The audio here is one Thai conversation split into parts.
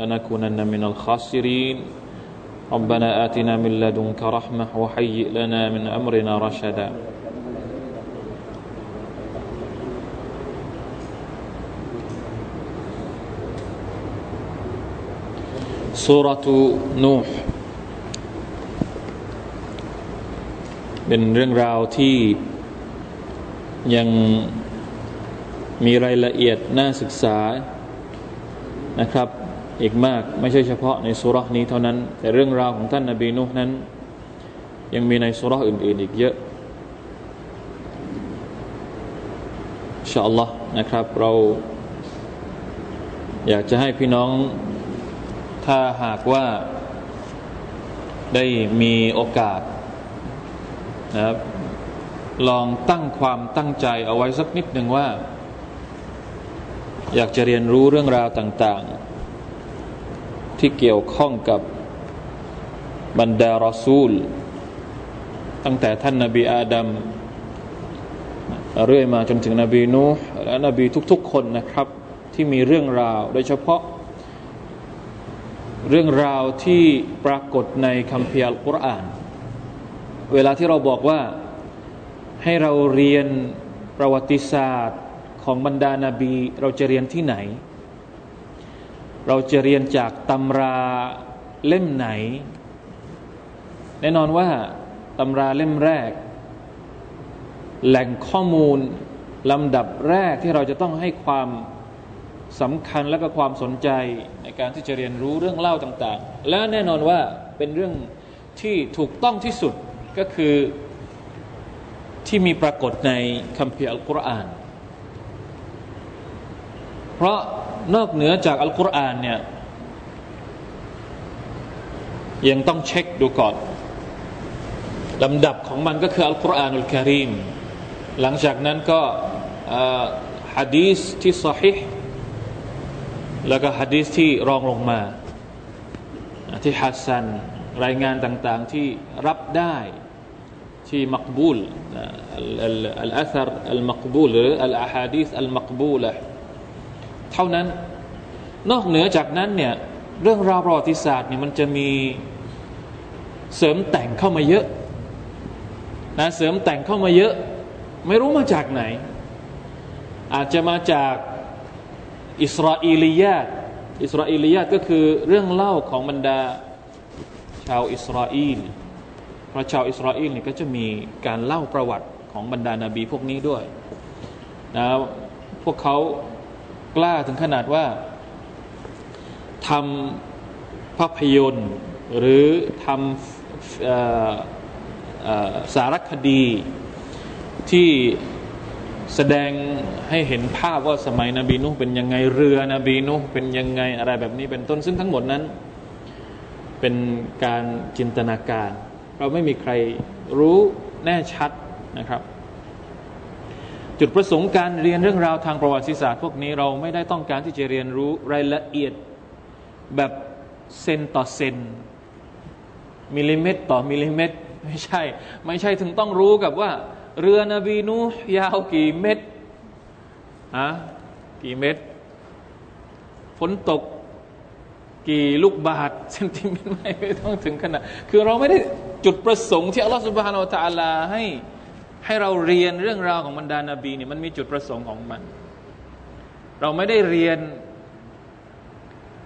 لنكونن من الخاسرين. ربنا آتنا من لدنك رحمة وهيئ لنا من أمرنا رشدا. سورة نوح. เป็นเรื่องราวที่ยังมีรายละเอียดน่าศึกษานะครับ อีกมาก ไม่ใช่เฉพาะในสุรานี้เท่านั้น แต่เรื่องราวของท่านนาบีนุนั้น ยังมีในสุราอื่น ๆ อีกเยอะชาอัลลอฮ์นะครับ เราอยากจะให้พี่น้อง ถ้าหากว่าได้มีโอกาสนะครับลองตั้งความตั้งใจเอาไว้สักนิดหนึ่งว่า อยากจะเรียนรู้เรื่องราวต่างๆ ที่เกี่ยวข้องกับบรรดารอซูล ตั้งแต่ท่านนาบีอาดัมเรื่อยมาจนถึงนบีนูและนบีทุกๆคนนะครับ ที่มีเรื่องราว โดยเฉพาะ เรื่องราวที่ปรากฏในคัมภีร์อัลกุรอาน เวลาที่เราบอกว่าให้เราเรียนประวัติศาสตร์ของบรรดานาบี เราจะเรียนที่ไหน เราจะเรียนจากตำราเล่มไหน แน่นอนว่าตำราเล่มแรก แหล่งข้อมูลลำดับแรกที่เราจะต้องให้ความสำคัญและก็ความสนใจในการที่จะเรียนรู้เรื่องเล่าต่างๆ และแน่นอนว่าเป็นเรื่องที่ถูกต้องที่สุดก็คือที่มีปรากฏในคัมภีร์อัลกุรอาน เพราะ นอกเหนือจากอัลกุรอานเนี่ยยังต้องเช็คดูก่อนลำดับของมันก็คืออัลกุรอานุลกิริมหลังจากนั้นก็ฮะดีสที่สฮิแล้วก็ฮะดีสที่รองลงมาที่ฮัสซันรายงานต่างๆที่รับได้ที่มักบูลอัลอัลอัลอัลมักบูลหรืออัลอาฮะดีสอัลมักบูละ เท่านั้น นอกเหนือจากนั้นเนี่ยเรื่องราวประวัติศาสตร์เนี่ยมันจะมีเสริมแต่งเข้ามาเยอะนะเสริมแต่งเข้ามาเยอะ ไม่รู้มาจากไหน อาจจะมาจากอิสราเอลียาตอิสราเอลียาตก็คือเรื่องเล่าของบรรดาชาวอิสราเอลเพราะชาวอิสราเอลเนี่ยก็จะมีการเล่าประวัติของบรรดานาบีพวกนี้ด้วยนะพวกเขา กล้าถึงขนาดว่าทำภาพยนตร์ หรือทำสารคดีที่แสดงให้เห็นภาพว่าสมัยนบีนุเป็นยังไงเรือ นบีนุเป็นยังไงอะไรแบบนี้เป็นต้นซึ่งทั้งหมดนั้น เป็นการจินตนาการ เราไม่มีใครรู้แน่ชัดนะครับ จุดประสงค์การเรียนเรื่องราวทางประวัติศาสตร์ พวกนี้เราไม่ได้ต้องการที่จะเรียนรู้รายละเอียดแบบเซนต่อเซนมิลลิเมตรต่อมิลลิเมตรไม่ใช่ ไม่ใช่ถึงต้องรู้กับว่า เรือนบีนูยาวกี่เมตรอะกี่เมตรฝนตกกี่ลูกบาทเซนติเมตรไม่ไม่ต้องถึงขนาดคือเราไม่ได้จุดประสงค์ที่อัลลอฮฺสุบฮานาอัลตะลาให้ ให้เราเรียนเรื่องราวของบรรดานาบีเนี่ยมันมีจุดประสงค์ของมัน เราไม่ได้เรียน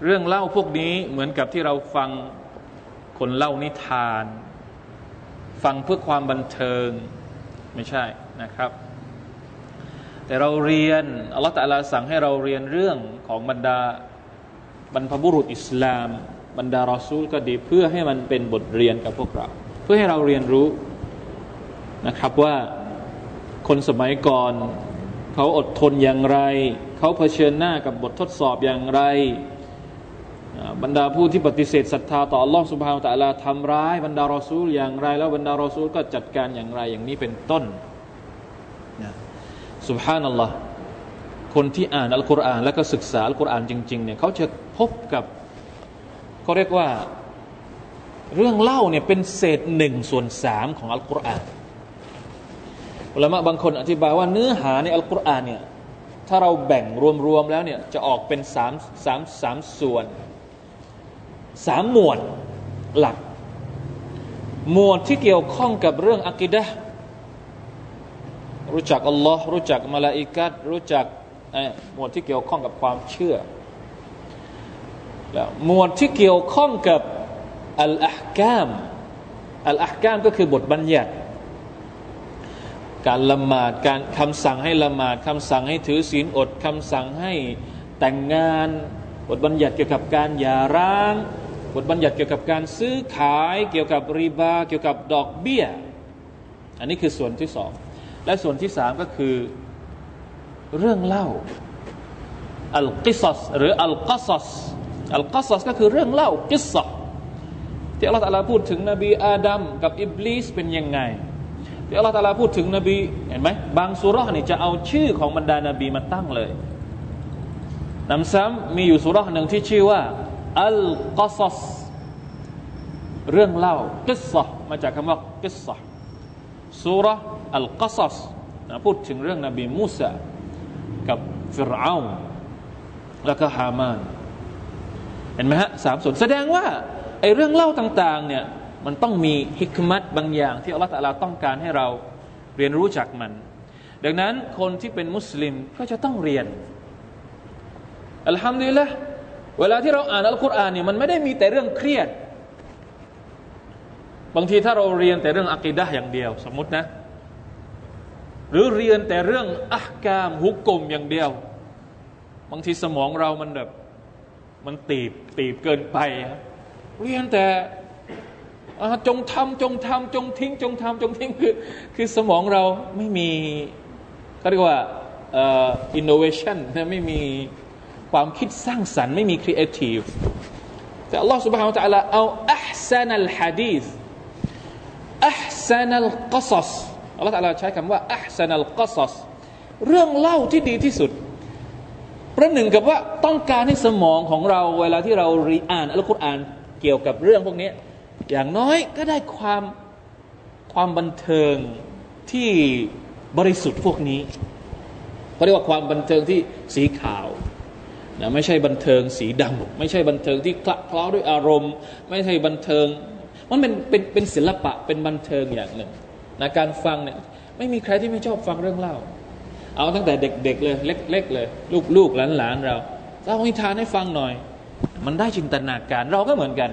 เรื่องเล่าพวกนี้เหมือนกับที่เราฟังคนเล่านิทาน ฟังเพื่อความบันเทิงไม่ใช่นะครับ แต่เราเรียนอัลลอฮฺตะลาสั่งให้เราเรียนเรื่องของบรรดาบรรพบุรุษอิสลาม บรรดารอซูลก็ดีเพื่อให้มันเป็นบทเรียนกับพวกเรา เพื่อให้เราเรียนรู้ นะครับว่าคนสมัยก่อน เขาอดทนอย่างไร เขาเผชิญหน้ากับบททดสอบอย่างไร บรรดาผู้ที่ปฏิเสธศรัทธาต่อลอสุภาวตะลาทำร้าย บรรดารอซูลอย่างไร แล้วบรรดารอซูลก็จัดการอย่างไรอย่างนี้เป็นต้นนะสุบฮานัลลอฮ์คนที่อ่านอัลกุรอาน แล้วก็ศึกษาอัลกุรอานจริงๆเนี่ยเขาจะพบกับเขาเรียกว่าเรื่องเล่าเนี่ยเป็นเศษหนึ่งส่วนสามของอัลกุรอาน อุลามะบางคนอธิบายว่าเนื้อหาในอัลกุรอานเนี่ยถ้าเราแบ่งรวมๆแล้วเนี่ยจะออกเป็นสามสามสามส่วนสามหมวดหลัก หมวดที่เกี่ยวข้องกับเรื่องอักิดะรู้จักอัลลอฮ์รู้จักมาลาอิกัดรู้จักหมวดที่เกี่ยวข้องกับความเชื่อแล้วหมวดที่เกี่ยวข้องกับอัลอาฮกามอัลอาฮกามก็คือบทบัญญัติ การละหมาดการคำสั่งให้ละหมาดคำสั่งให้ถือศีลอดคำสั่งให้แต่งงานบทบัญญัติเกี่ยวกับการหย่าร้างบทบัญญัติเกี่ยวกับการซื้อขายเกี่ยวกับรีบาเกี่ยวกับดอกเบี้ย อันนี้คือส่วนที่สองและส่วนที่สามก็คือเรื่องเล่าอัลกิซัสหรืออัลกัซัสอัลกัซัสก็คือเรื่องเล่ากิสซะที่อัลลอฮฺตาพูดถึงนบีอาดัมกับอิบลิสเป็นยังไง ที่อัลลอฮฺตาลาพูดถึงนบีเห็นไหมบางสุรานี่จะเอาชื่อของบรรดานาบีมาตั้งเลยนำซ้ำมีอยู่สุราหนึ่งที่ชื่อว่าอัลกัซัสเรื่องเล่ากิสซะมาจากคำว่ากิสซะสุรอัลกัซัสพูดถึงเรื่องนบีมูซากับฟิรเอาแล้วก็ฮามานเห็นไหมฮะสามส่วนแสดงว่าไอ้เรื่องเล่าต่าง ๆ เนี่ย มันต้องมีฮิกมัตบางอย่างที่อัลลอฮฺต้องการให้เราเรียนรู้จากมัน ดังนั้นคนที่เป็นมุสลิมก็จะต้องเรียนอัลฮัมดุลิลละเวลาที่เราอ่านอัลกุรอานเนี่ยมันไม่ได้มีแต่เรื่องเครียด บางทีถ้าเราเรียนแต่เรื่องอักีดะอย่างเดียว สมมตินะ หรือเรียนแต่เรื่องأحكام حكمอย่างเดียว บางทีสมองเรามันแบบมันตีบตีบเกินไป เรียนแต่ จงทำจงทำจงทิ้ง จงทำจงทิ้งคือคือสมองเราไม่มีเขาเรียกว่าอินโนเวชันนะไม่มีความคิดสร้างสรรค์ไม่มีครีเอทีฟแต่อัลลอฮฺ سبحانه และ تعالى เอาอัพซันัลฮะดีษอัพซันัลกัสสอัลลอฮฺใช้คำว่าอัพซันัลกัสสเรื่องเล่าที่ดีที่สุดประหนึ่งกับว่าต้องการให้สมองของเราเวลาที่เรารีอ่านอัลกุรอานเกี่ยวกับเรื่องพวกนี้ อย่างน้อยก็ได้ความความบันเทิงที่บริสุทธิ์พวกนี้เขาเรียกว่าความบันเทิงที่สีขาวนะไม่ใช่บันเทิงสีดำไม่ใช่บันเทิงที่คละเคล้าด้วยอารมณ์ ไม่ใช่บันเทิง มันเป็นเป็นเป็นศิลปะเป็นบันเทิงอย่างหนึ่งนะการฟังเนี่ยไม่มีใครที่ไม่ชอบฟังเรื่องเล่า เอาตั้งแต่เด็กๆเลยเล็ก ๆ เลย ลูกๆหลานๆเราเล่านิทานให้ฟังหน่อย มันได้จินตนาการเราก็เหมือนกัน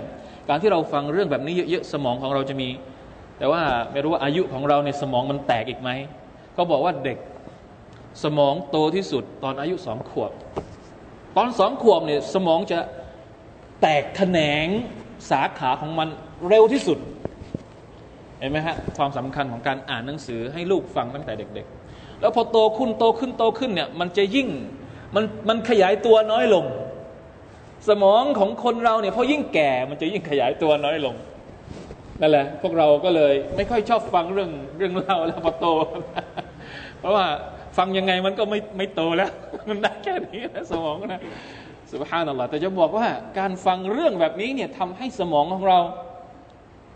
การที่เราฟังเรื่องแบบนี้เยอะๆสมองของเราจะมี แต่ว่าไม่รู้ว่าอายุของเราในสมองมันแตกอีกไหมเขาบอกว่าเด็กสมองโตที่สุดตอนอายุสองขวบ ตอนสองขวบเนี่ยสมองจะแตกแขนงสาขาของมันเร็วที่สุดเห็นไหมฮะความสำคัญของการอ่านหนังสือให้ลูกฟังตั้งแต่เด็ก ๆ แล้วพอโตขึ้นโตขึ้นโตขึ้นเนี่ยมันจะยิ่งมันมันขยายตัวน้อยลง สมองของคนเราเนี่ยพอยิ่งแก่มันจะยิ่งขยายตัวน้อยลงนั่นแหละ พวกเราก็เลยไม่ค่อยชอบฟังเรื่องเรื่องเล่าแล้วพอโต เพราะว่าฟังยังไงมันก็ไม่ไม่โตแล้ว มันได้แค่นี้นะสมองนะสุภาพนั่นแหละแต่จะบอกว่าการฟังเรื่องแบบนี้เนี่ยทำให้สมองของเรา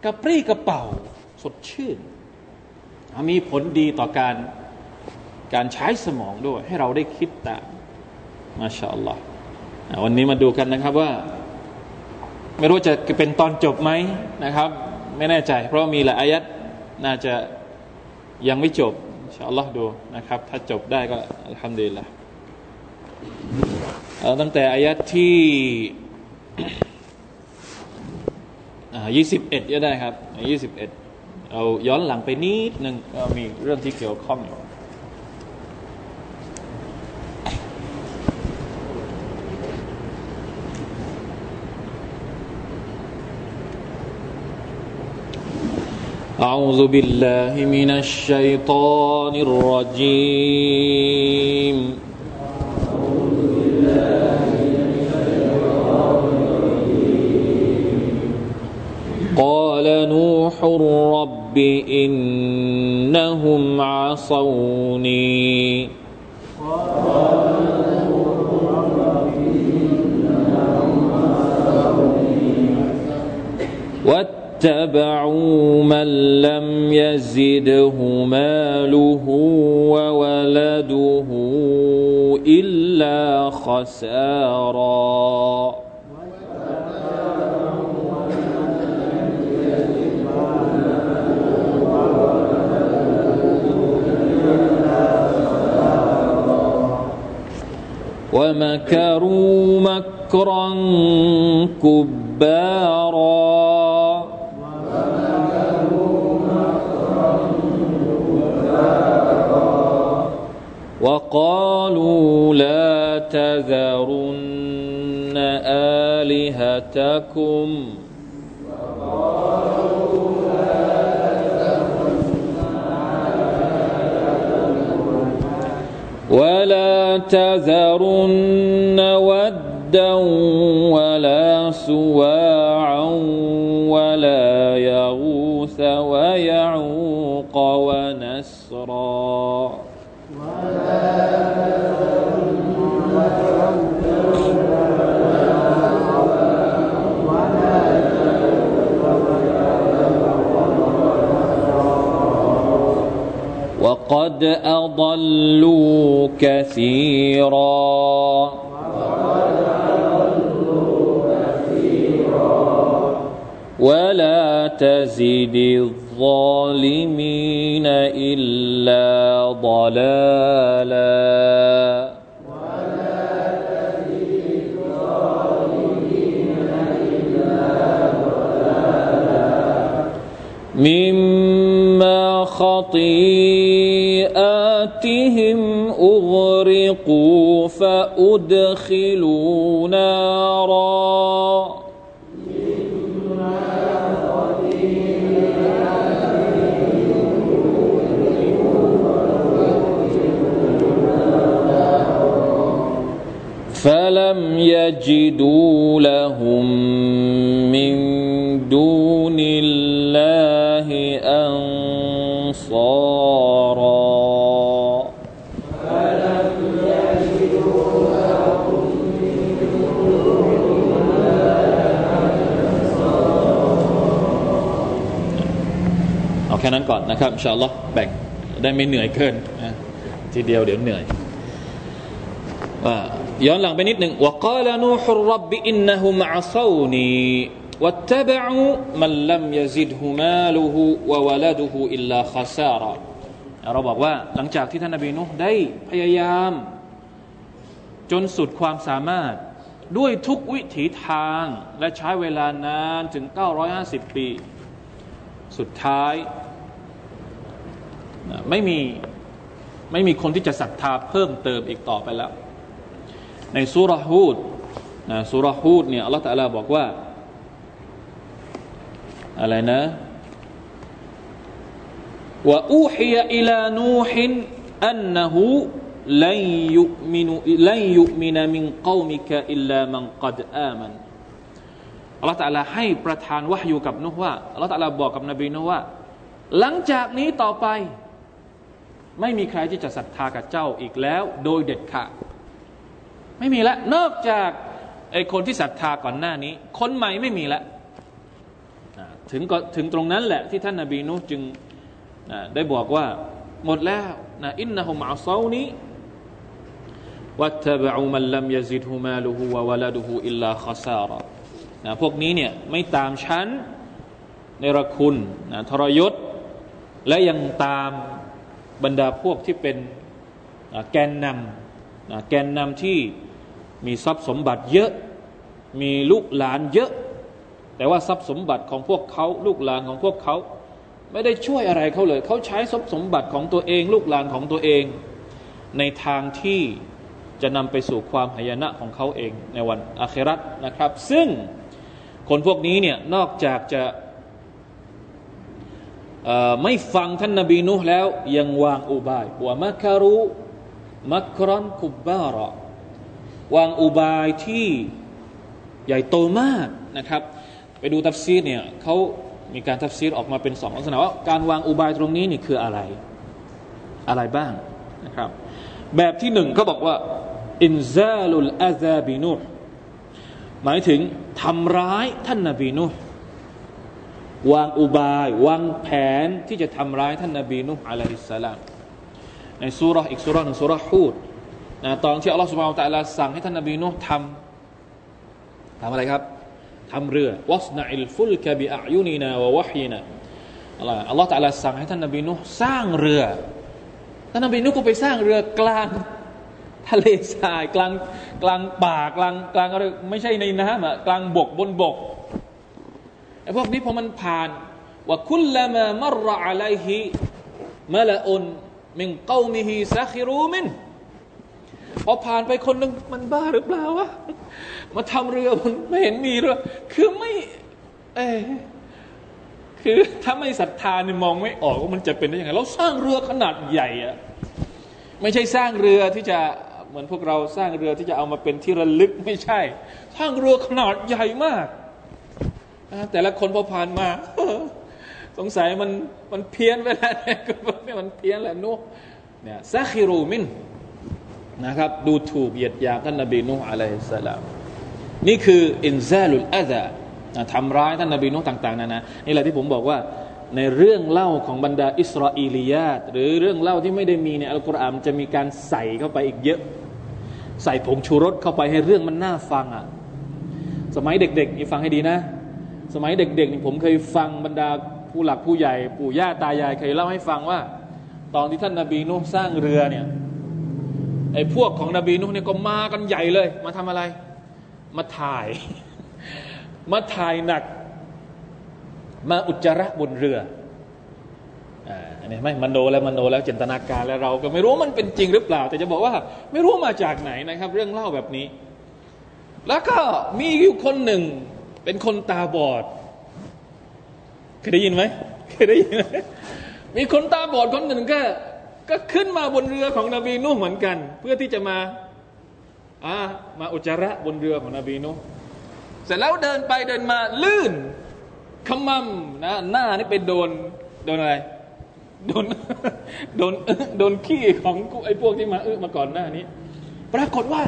กระปรี้กระเป๋าสดชื่น มีผลดีต่อการการใช้สมองด้วย ให้เราได้คิดตามมาชาอัลลอฮ์ วันนี้มาดูกันนะครับว่า ไม่รู้จะเป็นตอนจบไหมนะครับ ไม่แน่ใจ เพราะมีหลายอายัดน่าจะยังไม่จบชาอัลลอฮ์ดูนะครับ ถ้าจบได้ก็ทำดีละตั้งแต่อายัดที่ยี่สิบเอ็ดก็ได้ครับยี่สิบเอ็ดเอาย้อนหลังไปนิดหนึ่งก็มีเรื่องที่เกี่ยวข้องอยู่ أعوذ بالله من الشيطان الرجيم. قال نوح رب إنهم عصوني. واتبعوا من لم يزده ماله وولده إلا خسارا. ومكروا مكرا كبارا. وقالوا لا تذرن آلهتكم. ولا تذرن ودا ولا سواعا ولا يغوث ويعوق ونسرا وقد أضلوا كثيرا. ولا تزد الظالمين إلا ضلالا. مما خطيئاتهم أغرقوا فأدخلوا نارا يجدوا لهم من دون الله أنصاراเอาแค่นั้นก่อนนะครับอินชาอัลลอฮ์แบ่งได้ไม่เหนื่อยเกินนะทีเดียวเดี๋ยวเหนื่อยว่า ย้อนหลังไปนิดหนึ่งว่ากาลนูฮุรับบิอินนะฮุมะซาวนีวัตบะอูมันลัมยซิดฮุมาลูฮุวะวะลดูฮุอิลลาคาซาระเราบอกว่าหลังจากที่ท่านนบีนุห์ได้พยายาม จนสุดความสามารถด้วยทุกวิถีทางและใช้เวลานานถึง 950 ปี สุดท้าย ไม่มี ไม่มีคนที่จะศรัทธาเพิ่มเติมอีกต่อไปแล้ว ในสุรฮูดนะสุรฮูดเนี่ยอัลลอฮฺตะลาบอกว่า อะไรนะว่าอูฮียอิลานูฮินอันนหูลันยุมินลันยุมินมินกอมิกะอิลลามันกัดอามันอัลลอฮฺตะลาให้ประทานวะฮยูกับนุฮว่าอัลลอฮฺตะลาบอกกับนบีนุฮว่า หลังจากนี้ต่อไป ไม่มีใครที่จะศรัทธากับเจ้าอีกแล้ว โดยเด็ดขาด ไม่มีละนอกจากไอคนที่ศรัทธาก่อนหน้านี้ คนใหม่ไม่มีละถึงก็ถึงตรงนั้นแหละที่ท่านนาบีนุจึงได้บอกว่าหมดแล้วนะอินนะฮุมอัซานีวัตบะอุมันลัมยซิดฮุมาลุฮุวะวะลาดุฮุอิลลาคาซาระนะพวกนี้เนี่ยไม่ตามชั้นในระคุณนะทรยศ และยังตามบรรดาพวกที่เป็นแกนนำแกนนำที่ มีทรัพย์สมบัติเยอะ มีลูกหลานเยอะ แต่ว่าทรัพย์สมบัติของพวกเขา ลูกหลานของพวกเขา ไม่ได้ช่วยอะไรเขาเลย เขาใช้ทรัพย์สมบัติของตัวเอง ลูกหลานของตัวเอง ในทางที่จะนำไปสู่ความหายนะของเขาเองในวันอาครัตนะครับ ซึ่งคนพวกนี้เนี่ยนอกจากจะไม่ฟังท่านนบีนุแล้วยังวางอุบายว่ามัคารุมักรอนคุบบาระ วางอุบายที่ใหญ่โตมากนะครับ ไปดูตัฟซีรเนี่ยเขามีการตัฟซีรออกมาเป็นสองลักษณะว่าการวางอุบายตรงนี้นี่คืออะไร อะไรบ้างนะครับ แบบที่หนึ่งเขาบอกว่าإنزال الأذى بنوحหมายถึงทำร้ายท่านนบีนูห์วางอุบาย วางแผนที่จะทำร้ายท่านนบีนูห์ عليه السلامในสุรอีกสุรหนึ่งสุรฮูด นะตอนที่อัลลอฮฺสุบฮานตะลาสั่งให้ท่านนบีนุทำทำอะไรครับทำเรือวัสนาอิลฟุลกะบิอายุนีนาวะวะฮีนาอัลลอฮฺอัลลอฮฺตะลาสั่งให้ท่านนบีนุสร้างเรือท่านนบีนุก็ไปสร้างเรือกลางทะเลทรายกลางกลางป่ากลางกลางอะไรไม่ใช่ในน้ำอะกลางบกบนบกไอ้พวกนี้พอมันผ่านว่าคุลละมามรอะลัยฮิมะละอุนมินกอมิฮิซัคิรูมิน พอผ่านไปคนหนึ่งมันบ้าหรือเปล่าวะมาทำเรือมันไม่เห็นมีเรือคือไม่ เอคือถ้าไม่ศรัทธาเนี่ยมองไม่ออกว่ามันจะเป็นได้ยังไงเราสร้างเรือขนาดใหญ่อะไม่ใช่สร้างเรือที่จะเหมือนพวกเราสร้างเรือที่จะเอามาเป็นที่ระลึกไม่ใช่ สร้างเรือขนาดใหญ่มากแต่ละคนพอผ่านมาสงสัยมันมันเพี้ยนไปแล้วเนี่ยมันเพี้ยนแหละนุเนี่ยซาคิรูมิน นะครับ ดูถูกเหยียดหยามท่านนบีนุอะลัยฮิสสลามนี่คืออินซาลุลอาซาทำร้ายท่านนบีนุต่าง ๆนานานี่แหละที่ผมบอกว่าในเรื่องเล่าของบรรดาอิสราเอลียาตหรือเรื่องเล่าที่ไม่ได้มีในอัลกุรอานจะมีการใส่เข้าไปอีกเยอะ ใส่ผงชูรสเข้าไปให้เรื่องมันน่าฟังอะสมัยเด็กๆนี่ฟังให้ดีนะ สมัยเด็กๆนี่ผมเคยฟังบรรดาผู้หลักผู้ใหญ่ ปู่ย่าตายายเคยเล่าให้ฟังว่า ตอนที่ท่านนาบีนุสร้างเรือเนี่ย ไอ้พวกของนบีนุเนี่ยก็มากันใหญ่เลย มาทำอะไร มาถ่าย มาถ่ายหนัก มาอุจจาระบนเรืออันนี้ไม่มโนแล้วมโนแล้วจินตนาการแล้วเราก็ไม่รู้มันเป็นจริงหรือเปล่า แต่จะบอกว่า ไม่รู้มาจากไหนนะครับ เรื่องเล่าแบบนี้ แล้วก็มีอยู่คนหนึ่ง เป็นคนตาบอดเคยได้ยินไหมเคยได้ยินไหมมีคนตาบอดคนหนึ่งก็ ก็ขึ้นมาบนเรือของนบีนุ่เหมือนกัน เพื่อที่จะมาอ่ามาอุจจาระบนเรือของนบีนุ่เสร็จแล้วเดินไปเดินมาลื่นขมำนะหน้านี่เป็นโดนโดนอะไรโดนโดนโดนขี้ของไอ้พวกที่มาเอึมาก่อนหน้านี้ ปรากฏว่า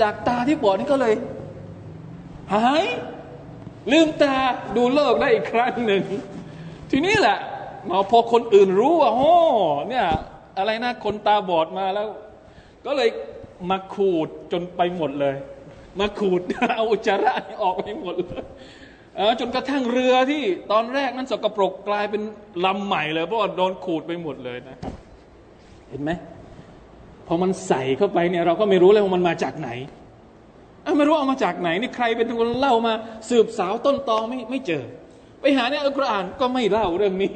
จากตาที่บอดนี่ก็เลย หาย ลืมตาดูโลกได้อีกครั้งหนึ่ง ทีนี้แหละมาพอคนอื่นรู้ว่าโอ้เนี่ย อะไรนะคนตาบอดมาแล้ว ก็เลยมาขูดจนไปหมดเลย มาขูดเอาอุจจาระออกไปหมดเลยจนกระทั่งเรือที่ตอนแรกนั้นสกปรกกลายเป็นลำใหม่เลยเพราะว่าโดนขูดไปหมดเลยนะครับเห็นไหมพอมันใส่เข้าไปเนี่ยเราก็ไม่รู้เลยว่ามันมาจากไหนไม่รู้เอามาจากไหนนี่ใครเป็นคนเล่ามาสืบสาวต้นตอไม่ไม่เจอ ไปหาในอัลกุรอานก็ไม่เล่าเรื่องนี้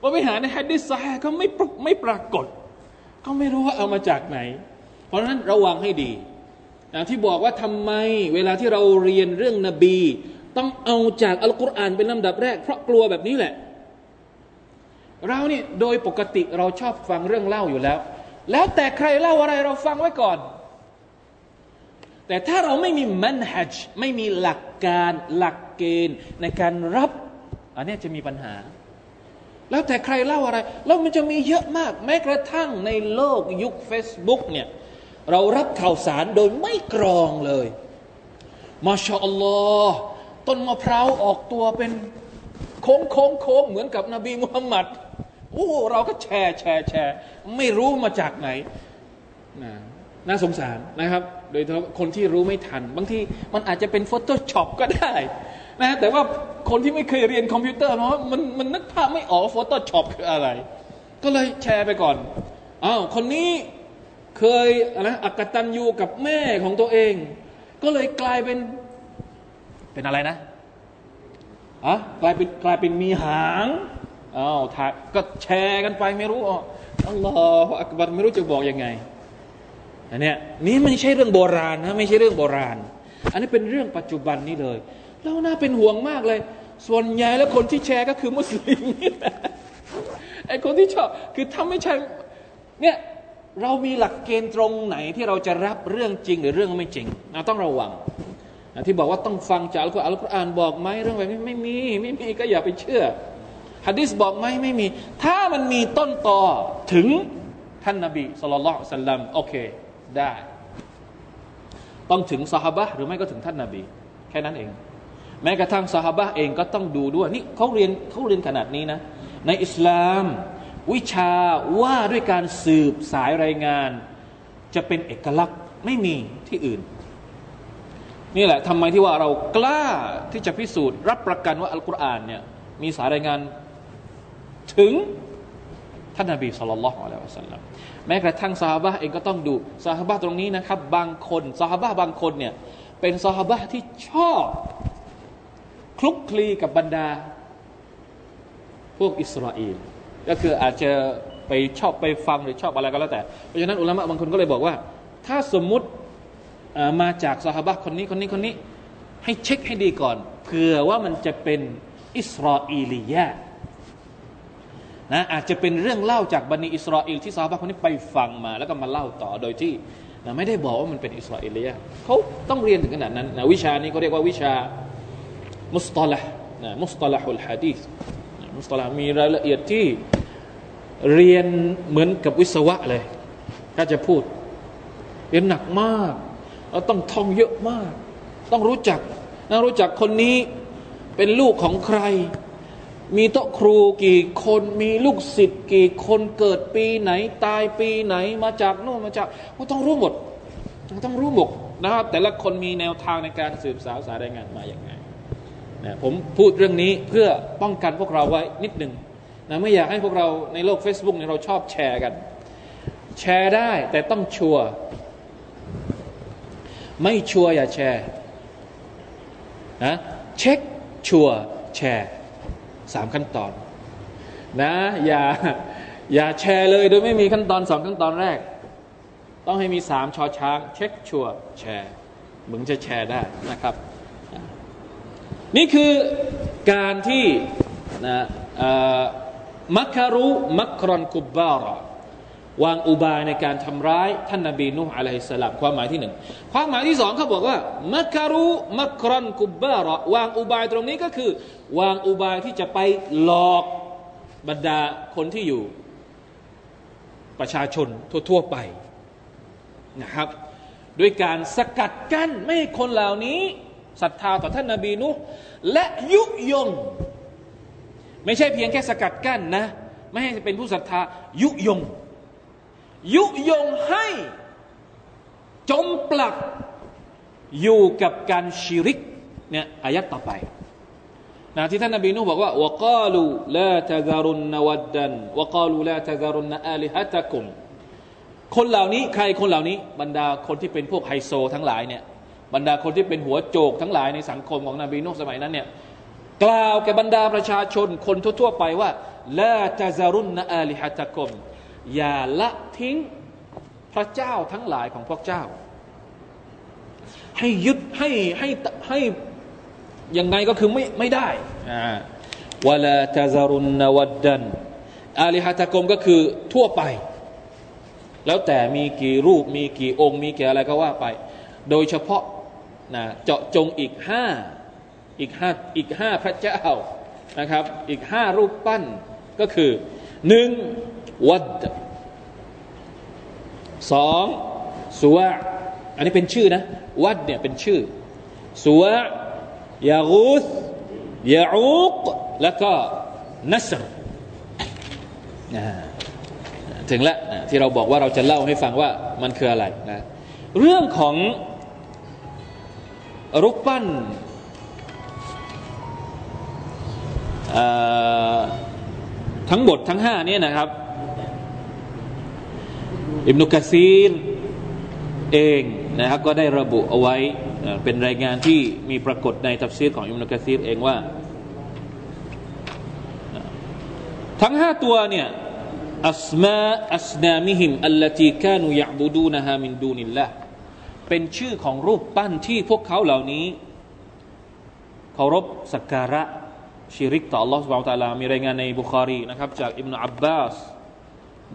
ว่าไปหาในฮัดดิสซาก็ไม่ไม่ปรากฏ ก็ไม่รู้ว่าเอามาจากไหน เพราะฉะนั้นระวังให้ดีนะที่บอกว่าทำไมเวลาที่เราเรียนเรื่องนบี ต้องเอาจากอัลกุรอานเป็นลำดับแรก เพราะกลัวแบบนี้แหละ เรานี่โดยปกติเราชอบฟังเรื่องเล่าอยู่แล้ว แล้วแต่ใครเล่าอะไรเราฟังไว้ก่อน แต่ถ้าเราไม่มีมันฮัจไม่มีหลักการหลักเกณฑ์ในการรับ อันนี้จะมีปัญหา แล้วแต่ใครเล่าอะไร แล้วมันจะมีเยอะมาก แม้กระทั่งในโลกยุค Facebook เนี่ยเรารับข่าวสารโดยไม่กรองเลย มาชาอัลลอฮ์ต้นมะพร้าวออกตัวเป็นโค้งโค้งโค้งเหมือนกับนบีมุฮัมมัดโอ้เราก็แชร์แชร์แชร์ไม่รู้มาจากไหนนะน่าสงสารนะครับ โดยเฉพาะคนที่รู้ไม่ทัน บางทีมันอาจจะเป็น Photoshop ก็ได้ นะแต่ว่าคนที่ไม่เคยเรียนคอมพิวเตอร์เพราะมันมันนึกภาพไม่ออก Photoshop คืออะไร ก็เลยแชร์ไปก่อนอ้าวคนนี้เคยอะอักตันยูกับแม่ของตัวเอง ก็เลยกลายเป็นเป็นอะไรนะอะกลายเป็นกลายเป็นมีหางอ้าวก็แชร์กันไปไม่รู้อ๋ออัลลอฮฺอักบัรไม่รู้จะบอกยังไงอันเนี้ยนี่ไม่ใช่เรื่องโบราณนะไม่ใช่เรื่องโบราณ อันนี้เป็นเรื่องปัจจุบันนี้เลย เราน่าเป็นห่วงมากเลย ส่วนใหญ่แล้วคนที่แชร์ก็คือมุสลิมไอ้คนที่ชอบคือถ้าไม่ใช่เนี่ยเรามีหลักเกณฑ์ตรงไหนที่เราจะรับเรื่องจริงหรือเรื่องไม่จริงเราต้องระวังที่บอกว่าต้องฟังจากอัลกุรอานอัลกุรอานบอกไหมเรื่องแบบนี้ไม่มีไม่มีก็อย่าไปเชื่อฮะดิษบอกไหมไม่มี ถ้ามันมีต้นต่อถึงท่านนบีสุลต่านสัลลัมโอเคได้ ต้องถึงสหบะหรือไม่ก็ถึงท่านนบี แค่นั้นเอง แม้กระทั่งสหบะเองก็ต้องดูด้วยนี่เขาเรียนเขาเรียนขนาดนี้นะ ในอิสลาม วิชาว่าด้วยการสืบสายรายงาน จะเป็นเอกลักษณ์ไม่มีที่อื่น นี่แหละทำไมที่ว่าเรากล้าที่จะพิสูจน์ รับประกันว่าอัลกุรอานเนี่ยมีสายรายงานถึงท่านนบีสุลต่านละฮ์อะลัยฮิวะสัลลัมแม้กระทั่งซาฮาบะเองก็ต้องดูซาฮาบะตรงนี้นะครับ บางคนซาฮาบะบางคนเนี่ยเป็นซาฮาบะที่ชอบ คลุกคลีกับบรรดา พวกอิสราเอลก็คืออาจจะไปชอบไปฟังหรือชอบอะไรก็แล้วแต่ เพราะฉะนั้นอุลามะบางคนก็เลยบอกว่า ถ้าสมมุติมาจากซาฮาบะคนนี้คนนี้คนนี้ ให้เช็คให้ดีก่อนเผื่อว่ามันจะเป็นอิสราเอลียะนะอาจจะเป็นเรื่องเล่าจากบันิอิสราเอลที่ซาบะคนนี้ไปฟังมา แล้วก็มาเล่าต่อโดยที่นะไม่ได้บอกว่ามันเป็นอิสราเอลียะเขาต้องเรียนถึงขนาดนั้นนะวิชานี้เขาเรียกว่าวิชา มุสตาละนะมุสตาละฮุลฮะดีษมุสตาละมีรายละเอียดที่เรียนเหมือนกับวิศวะเลย ถ้าจะพูด เรียนหนักมากเราต้องท่องเยอะมาก ต้องรู้จักนะรู้จักคนนี้เป็นลูกของใคร มีโต๊ะครูกี่คนมีลูกศิษย์กี่คนเกิดปีไหน ตายปีไหนมาจากโน่นมาจากก็ต้องรู้หมด ต้องรู้หมดนะครับแต่ละคนมีแนวทางในการสืบสาวสายรายงานมาอย่างไง นะผมพูดเรื่องนี้เพื่อป้องกันพวกเราไว้นิดหนึ่งนะไม่อยากให้พวกเราในโลก Facebook เนี่ยเราชอบแชร์กัน แชร์ได้แต่ต้องชัวร์ไม่ชัวร์อย่าแชร์นะเช็คชัวร์แชร์สามขั้นตอนนะอย่าอย่าแชร์เลยโดยไม่มีขั้นตอนสองขั้นตอนแรก ต้องให้มีสามชอช้าง เช็คชัวร์แชร์มึงจะแชร์ได้นะครับ นี่คือการที่นะมักคารุมักครอนกุบบารอวางอุบายในการทำร้ายท่านนาบีนูฮ์อะลัยฮิสลามความหมายที่หนึ่งความหมายที่สองเขาบอกว่ามักคารุมักรอนกุบบาระวางอุบายตรงนี้ก็คือ วางอุบายที่จะไปหลอกบรรดาคนที่อยู่ ประชาชนทั่วๆไปนะครับ ด้วยการสกัดกั้นไม่ให้คนเหล่านี้ ศรัทธาต่อท่านนาบีนุและยุยง ไม่ใช่เพียงแค่สกัดกั้นนะ ไม่ให้เป็นผู้ศรัทธายุยง ยุยงให้จมปลักอยู่กับการชิริกเนี่ยอายัดต่อไปนะที่ท่านนบีนูบอกว่าวกาลูลาตะซารุนนวัดดันวกาลูลาตะซารุนนอาลิฮัตะกุมคนเหล่านี้ใครคนเหล่านี้ บรรดาคนที่เป็นพวกไฮโซทั้งหลายเนี่ย บรรดาคนที่เป็นหัวโจกทั้งหลายในสังคมของนบีนูสมัยนั้นเนี่ยกล่าวแก่บรรดาประชาชนคนทั่วๆไปว่าลาตะซารุนนอาลิฮัตะกมอย่าละทิ้งพระเจ้าทั้งหลายของพวกเจ้า ให้ยึดให้ให้ให้ยังไงก็คือไม่ไม่ได้วลาตาซารุนนวัดดันอาลิฮัตกมก็คือทั่วไป แล้วแต่มีกี่รูปมีกี่องค์มีกี่อะไรก็ว่าไป โดยเฉพาะ นะเจาะจงอีกห้าอีกห้าอีกห้าพระเจ้านะครับ อีกห้ารูปปั้นก็คือหนึ่งวัดสองสุวะอันนี้เป็นชื่อนะ วัดเนี่ยเป็นชื่อสุวะยากุสยาอุกแล้วก็นัสรถึงแล้วที่เราบอกว่าเราจะเล่าให้ฟังว่ามันคืออะไรนะเรื่องของ รูปปั้นทั้งหมดทั้งห้านี้นะครับ อิบนุกะซีรเองนะครับก็ได้ระบุเอาไว้เป็นรายงานที่มีปรากฏในทัฟซีรของอิบนุกะซีรเองว่า ทั้งห้าตัวเนี่ยอัสมาอัสนามิหิมอัลลตีกานุยะบูดูนะฮามินดูนิลละ เป็นชื่อของรูปปั้นที่พวกเขาเหล่านี้เคารพสักการะชิริกต่อ Allah سبحانه และ تعالى มีรายงานในบุคารีนะครับจากอิบนาอับบาส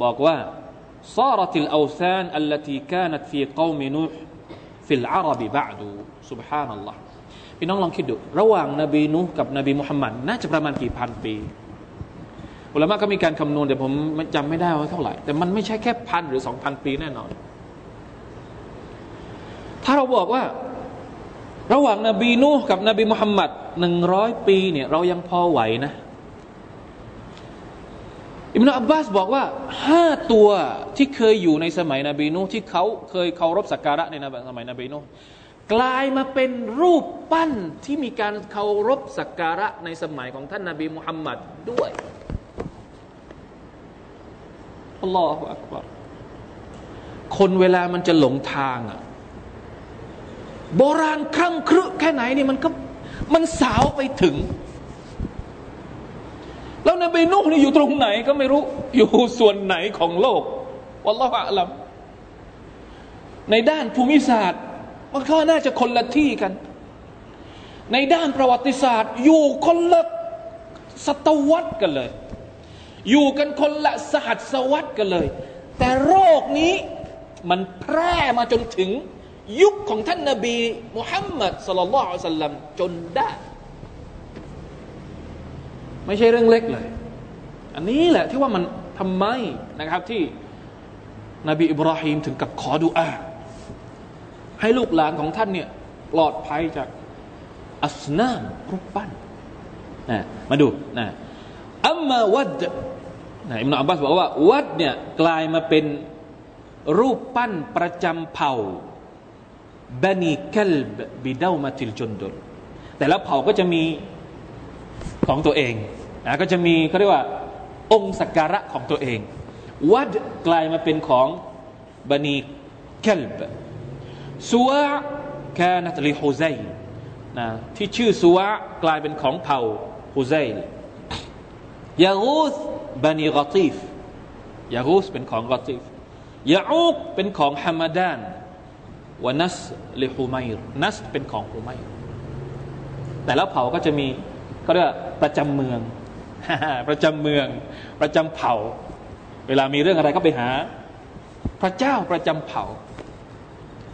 บอกว่า صارت الأوثان التي كانت في قوم نوح في العرب بعد سبحان الله พี่น้องลองคิดดู ระหว่างนบีนูกับนบีมุฮัมมัดน่าจะประมาณกี่พันปีอุลามะก็มีการคำนวณแต่ผมจำไม่ได้ว่าเท่าไหร่ แต่มันไม่ใช่แค่พันหรือสองพันปีแน่นอน ถ้าเรา บอกว่า ระหว่างนบีนูกับนบีมุฮัมมัดหนึ่งร้อยปีเนี่ยเรายังพอไหวนะอิมนาอับบาสบอกว่าห้าตัวที่เคยอยู่ในสมัยนบีนูที่เขาเคยเคารพสักการะในสมัยนบีนูกลายมาเป็นรูปปั้นที่มีการเคารพสักการะในสมัยของท่านนาบีมุฮัมมัดด้วยอัลลอฮฺอักบารคนเวลามันจะหลงทางอะ โบราณครั่งครึแค่ไหนนี่มันก็มันสาวไปถึง แล้วนบีนุห์นี่อยู่ตรงไหนก็ไม่รู้ อยู่ส่วนไหนของโลกวัลลอฮฺอัลลัมในด้านภูมิศาสตร์ มันก็น่าจะคนละที่กัน ในด้านประวัติศาสตร์ อยู่คนละศตวรรษกันเลย อยู่กันคนละสหัสวรรษกันเลย แต่โรคนี้มันแพร่มาจนถึง ยุคของท่านนาบีมุฮัมมัดสลลัลลอฮุสัลลัมจนได้ ไม่ใช่เรื่องเล็กเลย อันนี้แหละที่ว่ามันทำไมนะครับที่นบีอิบราฮิมถึงกับขอดุอาให้ลูกหลานของท่านเนี่ยปลอดภัยจากอัสนามรูปปั้นนะมาดูนะอัมมาวัดนะอิมนาอับบาสบอกว่า วัดเนี่ยกลายมาเป็นรูปปั้นประจำเผ่า บันีกัลบบิดามาติลจุนดุลแต่ละเผ่าก็จะมีของตัวเองนะก็จะมีเขาเรียกว่า องค์สักการะของตัวเอง วัดกลายมาเป็นของบันีกัลบซัวกานัตลิฮุไซนะที่ชื่อซัวกลายเป็นของเผ่าฮุไซยากูสบานีกอตีฟยากูสเป็นของกอตีฟยาอูกเป็นของฮามาดาน วนัสลิฮุไมร์นัสเป็นของฮุไมร์แต่และเผ่าก็จะมีเขาเรียกประจำเมือง ประจำเมือง ประจำเผ่า เวลามีเรื่องอะไรก็ไปหา พระเจ้าประจำเผ่า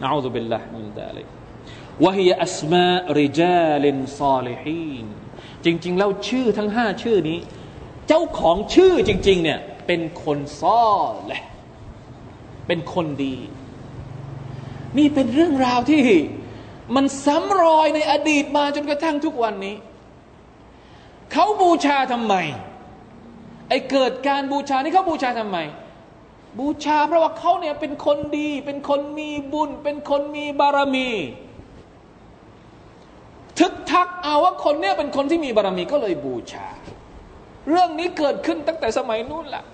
นะอูซุบิลลาฮ์มินซาลิกวะฮียอัสมาริจาลินซาลิฮีนจริง ๆ แล้วชื่อทั้งห้าชื่อนี้ เจ้าของชื่อจริง ๆ เนี่ย เป็นคนซ้อแหละเป็นคนดี นี่เป็นเรื่องราวที่มันซ้ำรอยในอดีตมาจนกระทั่งทุกวันนี้ เขาบูชาทำไม ไอเกิดการบูชานี่เขาบูชาทำไม บูชาเพราะว่าเขาเนี่ยเป็นคนดี เป็นคนมีบุญ เป็นคนมีบารมี ทึกทักเอาว่าคนเนี่ยเป็นคนที่มีบารมีก็เลยบูชา เรื่องนี้เกิดขึ้นตั้งแต่สมัยนู้นแหละ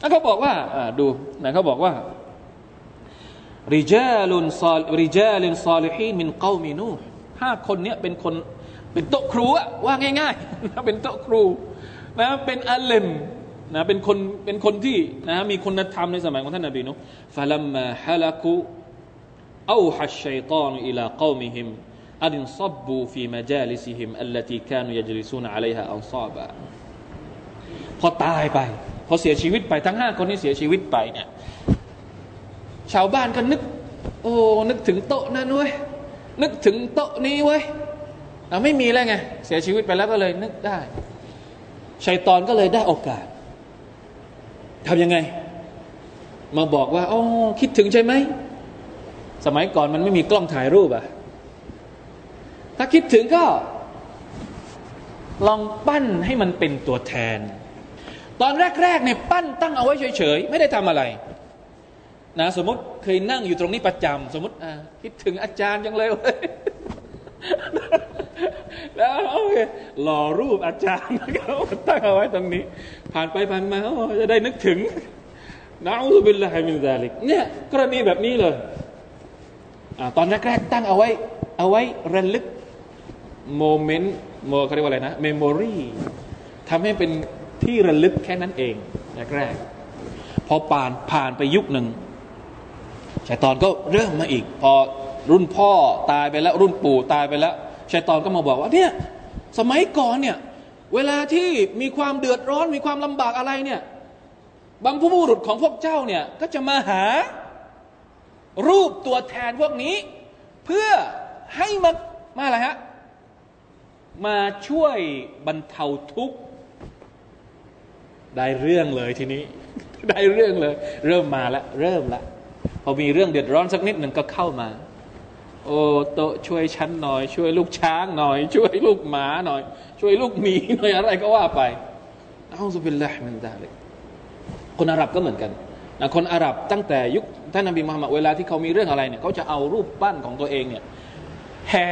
แล้วเขาบอกว่าดูนะเขาบอกว่า رجال صال رجال صالحين من قوم نوحห้าคนเนี้ยเป็นคนเป็นโต๊ะครูอะว่าง่ายๆเป็นโต๊ะครูนะเป็นอาเลมนะเป็นคนเป็นคนที่นะมีคุณธรรมในสมัยของท่านนบีนุฟะลัมมาฮะลักุเอาฮัชชัยตานอิลาเกามิฮิมอันซับบูฟีมาจาลิซิฮิมอัลลตีกานุยจลิซูนอะลัยฮะอัลซาบะพอตายไป พอเสียชีวิตไปทั้งห้าคนนี้เสียชีวิตไปเนี่ย ชาวบ้านก็นึก โอ้นึกถึงโต๊ะนั้นเว้ยนึกถึงโต๊ะนี้เว้ยไม่มีแล้วไง เสียชีวิตไปแล้วก็เลยนึกได้ชัยตอนก็เลยได้โอกาสทำยังไง มาบอกว่าอ๋อคิดถึงใช่ไหม สมัยก่อนมันไม่มีกล้องถ่ายรูปอะถ้าคิดถึงก็ ลองปั้นให้มันเป็นตัวแทน ตอนแรกๆเนี่ยปั้นตั้งเอาไว้เฉยๆ ไม่ได้ทำอะไร นะสมมติเคยนั่งอยู่ตรงนี้ประจำสมมติคิดถึงอาจารย์จังเลยแล้วโอเคหล่อรูปอาจารย์เขาตั้งเอาไว้ตรงนี้ ผ่านไปผ่านมาจะได้นึกถึงนะอุบิลลาฮิมินซาลิกเนี่ยกรณีแบบนี้เลยอตอนแรกๆตั้งเอาไว้ เอาไว้ระลึก moment โมเขาเรียกว่าอะไรนะ memory ทำให้เป็นที่ระลึกแค่นั้นเองแรกๆพอผ่านผ่านไปยุคหนึ่ง ชัยตอนก็เริ่มมาอีก พอรุ่นพ่อตายไปแล้ว รุ่นปู่ตายไปแล้วชัยตอนก็มาบอกว่าเนี่ยสมัยก่อนเนี่ยเวลาที่มีความเดือดร้อนมีความลำบากอะไรเนี่ยบางผู้บุรุษของพวกเจ้าเนี่ยก็จะมาหารูปตัวแทนพวกนี้ เพื่อให้มามาอะไรฮะมาช่วยบรรเทาทุกข์ได้เรื่องเลยทีนี้ ได้เรื่องเลย เริ่มมาแล้วเริ่มละ พอมีเรื่องเดือดร้อนสักนิดหนึ่งก็เข้ามา โอ้โตช่วยฉันหน่อย ช่วยลูกช้างหน่อย ช่วยลูกหมาหน่อย ช่วยลูกหมีหน่อยอะไรก็ว่าไปเอาสุบิลละมันได้เลยคนอาหรับก็เหมือนกันนะคนอาหรับตั้งแต่ยุคท่านนบีมุฮัมมัดเวลาที่เขามีเรื่องอะไรเนี่ยเขาจะเอารูปปั้นของตัวเองเนี่ยแห่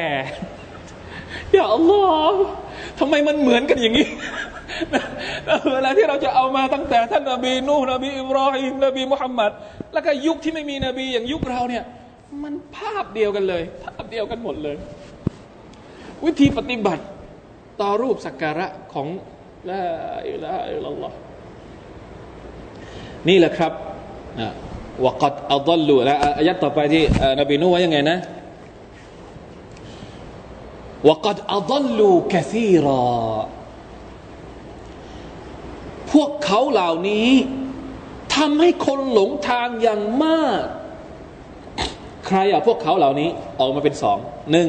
อย่าอัลลอฮ์ทำไมมันเหมือนกันอย่างนี้เวลาที่เราจะเอามาตั้งแต่ท่านนบีนูนบีอิบรอฮิมนบีมุฮัมมัด แล้วก็ยุคที่ไม่มีนบี อย่างยุคเราเนี่ย มันภาพเดียวกันเลย ภาพเดียวกันหมดเลย วิธีปฏิบัติต่อรูปสักการะของละอิละอิลลอฮ์นี่แหละครับวกัดอัลลูและอายัดต่อไปที่นบีนูว่ายังไงนะวกัดอัลลูกซีรอพวกเขาเหล่านี้ ทำให้คนหลงทางอย่างมาก ใครอะพวกเขาเหล่านี้ออกมาเป็นสองหนึ่ง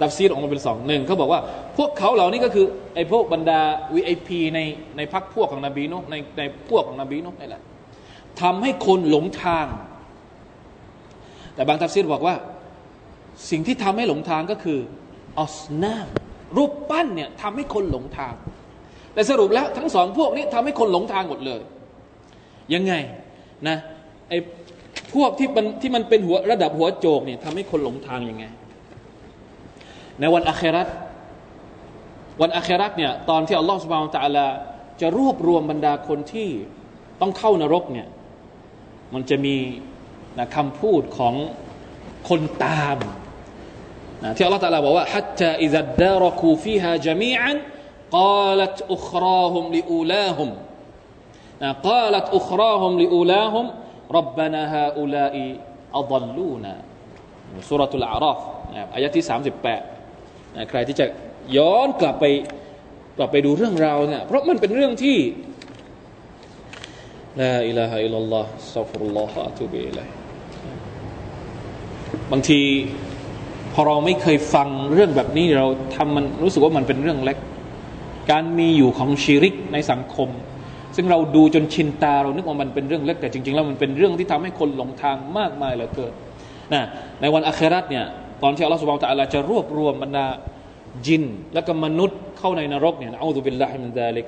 ตัฟซีรออกมาเป็นสองหนึ่งเขาบอกว่าพวกเขาเหล่านี้ก็คือไอ้พวกบรรดา VIP ในในพักพวกของนบีนุในในพวกของนบีนุนี่แหละทำให้คนหลงทาง แต่บางทัฟซีรบอกว่า สิ่งที่ทำให้หลงทางก็คือออสนารูปปั้นเนี่ยทำให้คนหลงทาง แต่สรุปแล้วทั้งสองพวกนี้ทำให้คนหลงทางหมดเลย ยังไงนะไอ้พวกที่มันที่มันเป็นหัวระดับหัวโจกเนี่ยทำให้คนหลงทางยังไง ในวันอาครัตวันอาครัตเนี่ยตอนที่อัลลอฮฺสุบานตะลาจะรวบรวมบรรดาคนที่ต้องเข้านรกเนี่ยมันจะมีนะคำพูดของคนตามนะที่อัลลอฮฺตะลาบอกว่า حتى إذا اداركوا فيها جميعا قالت أخراهم لأولاهم กาลัตอุคราฮุมลิอูลาฮุมรับบานาฮาอูลาอีอัลลูนาสุรตุลอาราฟอายะที่ 38นะใครที่จะย้อนกลับไปกลับไปดูเรื่องราวเนี่ยเพราะมันเป็นเรื่องที่لا إله إلا الله أستغفر الله وأتوب إليهบางทีพอเราไม่เคยฟังเรื่องแบบนี้เราทำมันรู้สึกว่ามันเป็นเรื่องเล็ก การมีอยู่ของชีริกในสังคม ซึ่งเราดูจนชินตาเรานึกว่ามันเป็นเรื่องเล็กแต่จริง ๆ แล้วมันเป็นเรื่องที่ทำให้คนหลงทางมากมายเหลือเกินนะในวันอัคราตเนี่ยตอนที่อัลลอฮฺสุบานตะอัลาจะรวบรวมบรรดาจิน และก็มนุษย์เข้าในนรกเนี่ยอูดุบิลลาฮิมินดาลิก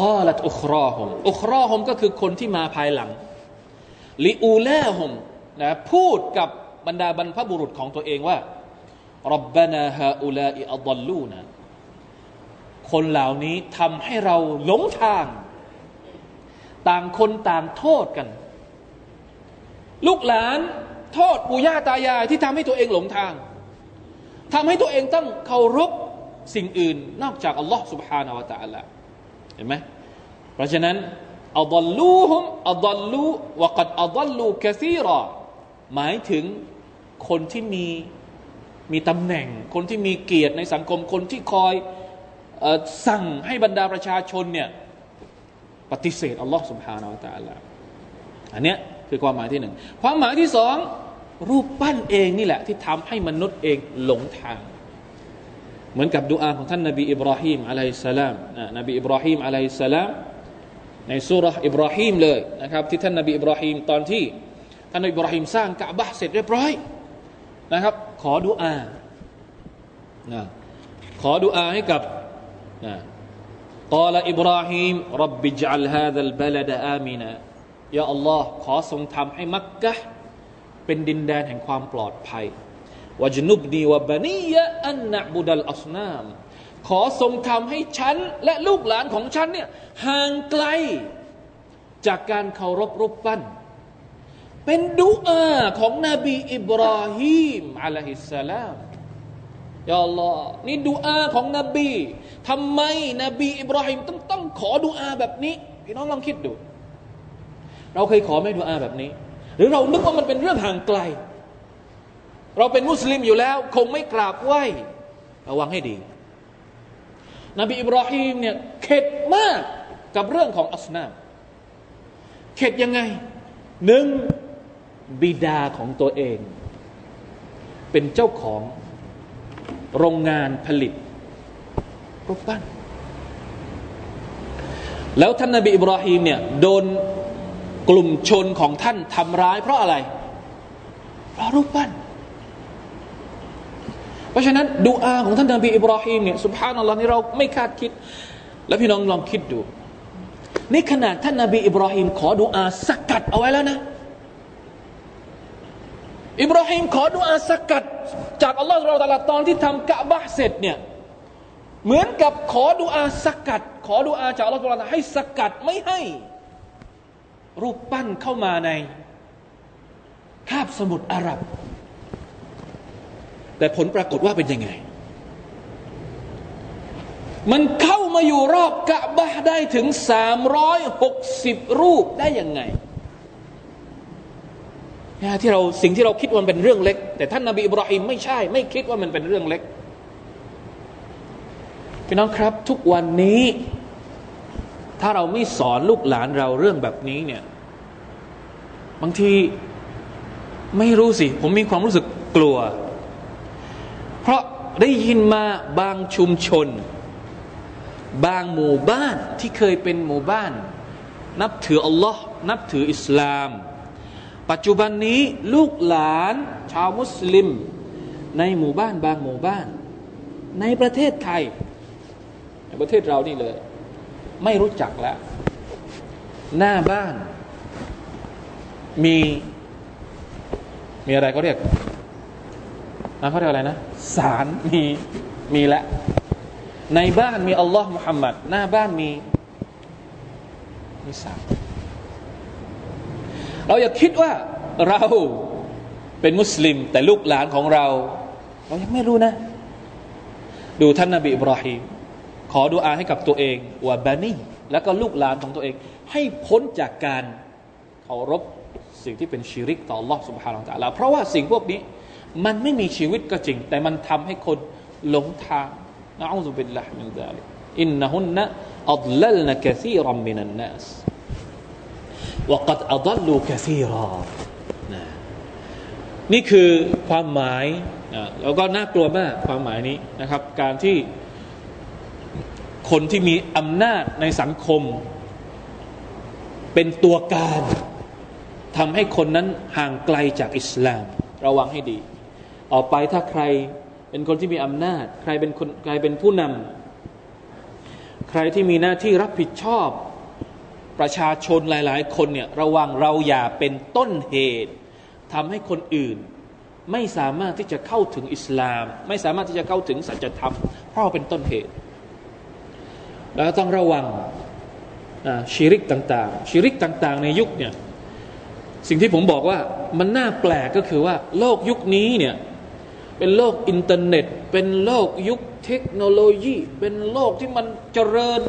กาลัตอุครอฮมอุครอฮมก็คือคนที่มาภายหลังลิอูลาฮมนะพูดกับบรรดาบรรพบุรุษของตัวเองว่ารับบานาฮาอุลาอิอัลลูนะ คนเหล่านี้ทำให้เราหลงทาง ต่างคนต่างโทษกัน ลูกหลานโทษปู่ย่าตายายที่ทำให้ตัวเองหลงทางทำให้ตัวเองต้องเคารพสิ่งอื่น นอกจากอัลลอฮ์ سبحانه และ تعالى เห็นไหมเพราะฉะนั้นอัลลูฮุมอัลลูวะกัดอัลลูกะซีรอหมายถึงคนที่มีมีตำแหน่ง คนที่มีเกียรติในสังคม คนที่คอยอ สั่งให้บรรดาประชาชนเนี่ยปฏิเสธอัลลอฮ์สุบฮานาอัลตะลาอันเนี้ยคือความหมายที่หนึ่งความหมายที่สองรูปปั้นเองนี่แหละ ที่ทำให้มนุษย์เองหลงทาง เหมือนกับดุอาของท่านนบีอิบราฮิมอะลัยสลามนะนบีอิบราฮิมอะลัยสลามในสุรอิบราฮิมเลยนะครับที่ท่านนบีอิบราฮิมตอนที่ท่านอิบราฮิมสร้างกะบะเสร็จเรียบร้อยนะครับ ขอดุอานะขอดุอาให้กับ กอลอิบราฮิมรับบิจัลฮาดัลบลดอามินายาอัลลอฮ์ขอทรงทำให้มักกะเป็นดินแดนแห่งความปลอดภัยวจนุบนีวะบานียะอันนะบุดัลอัสนาม ขอทรงทำให้ฉัน และลูกหลานของฉันเนี่ยห่างไกล จากการเคารพรูปปั้น เป็นดุอาของนบีอิบราฮิมอะลัยฮิสสลาม ยาลอนี่ดุอาของนบีทำไมนบีอิบราฮิมต้องต้องขอดุอาแบบนี้พี่น้องลองคิดดู เราเคยขอไหมดุอาแบบนี้ หรือเรานึกว่ามันเป็นเรื่องห่างไกล เราเป็นมุสลิมอยู่แล้ว คงไม่กราบไหว้ระวังให้ดี นบีอิบราฮิมเนี่ยเข็ดมากกับเรื่องของอัสนามเข็ดยังไงหนึ่งบิดาของตัวเอง เป็นเจ้าของ โรงงานผลิตรูปปั้น แล้วท่านนบีอิบราฮิมเนี่ยโดนกลุ่มชนของท่านทำร้ายเพราะอะไร เพราะรูปปั้น เพราะฉะนั้นดูอาของท่านนบีอิบราฮิมเนี่ยสุภาพนัลลอฮ์นี่เราไม่คาดคิด แล้วพี่น้องลองคิดดู นี่ขนาดท่านนบีอิบราฮิมขอดูอาสกัดเอาไว้แล้วนะ อิบราฮิมขอดูอาสกัด จากอัลลอฮฺสุบตาลาตอนที่ทำกะบะเสร็จเนี่ยเหมือนกับขอดูอาสกัด ขอดูอาจากอัลลอฮฺสุบตาลาให้สกัดไม่ให้ รูปปั้นเข้ามาในคาบสมุทรอาหรับ แต่ผลปรากฏว่าเป็นยังไง มันเข้ามาอยู่รอบกะบะได้ถึงสามร้อยหกสิบรูปได้ยังไง ที่เราสิ่งที่เราคิดว่าเป็นเรื่องเล็ก แต่ท่านนาบีอิบราฮิมไม่ใช่ ไม่คิดว่ามันเป็นเรื่องเล็กพี่น้องครับ ทุกวันนี้ ถ้าเราไม่สอนลูกหลานเราเรื่องแบบนี้เนี่ย บางทีไม่รู้สิ ผมมีความรู้สึกกลัว เพราะได้ยินมาบางชุมชน บางหมู่บ้านที่เคยเป็นหมู่บ้าน นับถืออัลลอฮ์นับถืออิสลาม ปัจจุบันนี้ลูกหลานชาวมุสลิม ในหมู่บ้านบางหมู่บ้าน ในประเทศไทย ในประเทศเรานี่เลย ไม่รู้จักแล้ว หน้าบ้านมีมีอะไรเขาเรียกนะเขาเรียกอะไรนะสารมีมีแล้วในบ้านมีอัลลอฮ์มุฮัมมัดหน้าบ้านมีมีสาม เราอย่าคิดว่าเราเป็นมุสลิม แต่ลูกหลานของเรา เรายังไม่รู้นะ ดูท่านนาบีอิบราฮิมขอดูอาให้กับตัวเองว่าบานีแล้วก็ลูกหลานของตัวเอง ให้พ้นจากการเคารพสิ่งที่เป็นชีริกต่อ Allah سبحانه และ تعالى เพราะว่าสิ่งพวกนี้ มันไม่มีชีวิตก็จริง แต่มันทำให้คนหลงทางนะอูซุบิลลาฮิมินซาลิกอินนะฮุนนะอัดลัลนะกะซีรัมมินันนัส วกัดอัลลูกะซีรอนะนี่คือความหมายแล้วก็น่ากลัวมากความหมายนี้นะครับ การที่คนที่มีอำนาจในสังคม เป็นตัวการทำให้คนนั้นห่างไกลจากอิสลาม ระวังให้ดีออกไปถ้าใครเป็นคนที่มีอำนาจ ใครเป็นคนใครเป็นผู้นำใครที่มีหน้าที่รับผิดชอบ ประชาชนหลาย ๆ คนเนี่ยระวังเราอย่าเป็นต้นเหตุทำให้คนอื่น ไม่สามารถที่จะเข้าถึงอิสลาม ไม่สามารถที่จะเข้าถึงสัจธรรมเพราะเป็นต้นเหตุแล้วต้องระวังชีริกต่าง ๆ ชีริกต่าง ๆ ในยุคเนี่ยสิ่งที่ผมบอกว่ามันน่าแปลกก็คือว่า โลกยุคนี้เนี่ยเป็นโลกอินเทอร์เน็ต เป็นโลกยุคเทคโนโลยี เป็นโลกที่มันเจริญ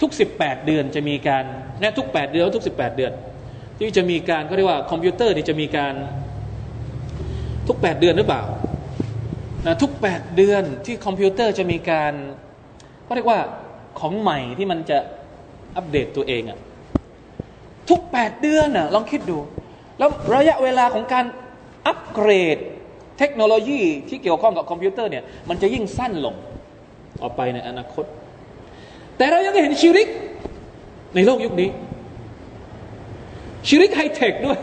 ทุก 18 เดือนจะมีการนะทุก 8 เดือนทุก 18 เดือน ที่จะมีการเขาเรียกว่าคอมพิวเตอร์นี่จะมีการทุก 8 เดือนหรือเปล่านะทุก 8 เดือนที่คอมพิวเตอร์จะมีการเขาเรียกว่าของใหม่ที่มันจะอัปเดตตัวเองอะทุก 8 เดือนอะลองคิดดู แล้วระยะเวลาของการอัปเกรดเทคโนโลยีที่เกี่ยวข้องกับคอมพิวเตอร์เนี่ยมันจะยิ่งสั้นลงต่อไปในอนาคต แต่เรายังเห็นชีริก ในโลกยุคนี้ชีริกไฮเทคด้วย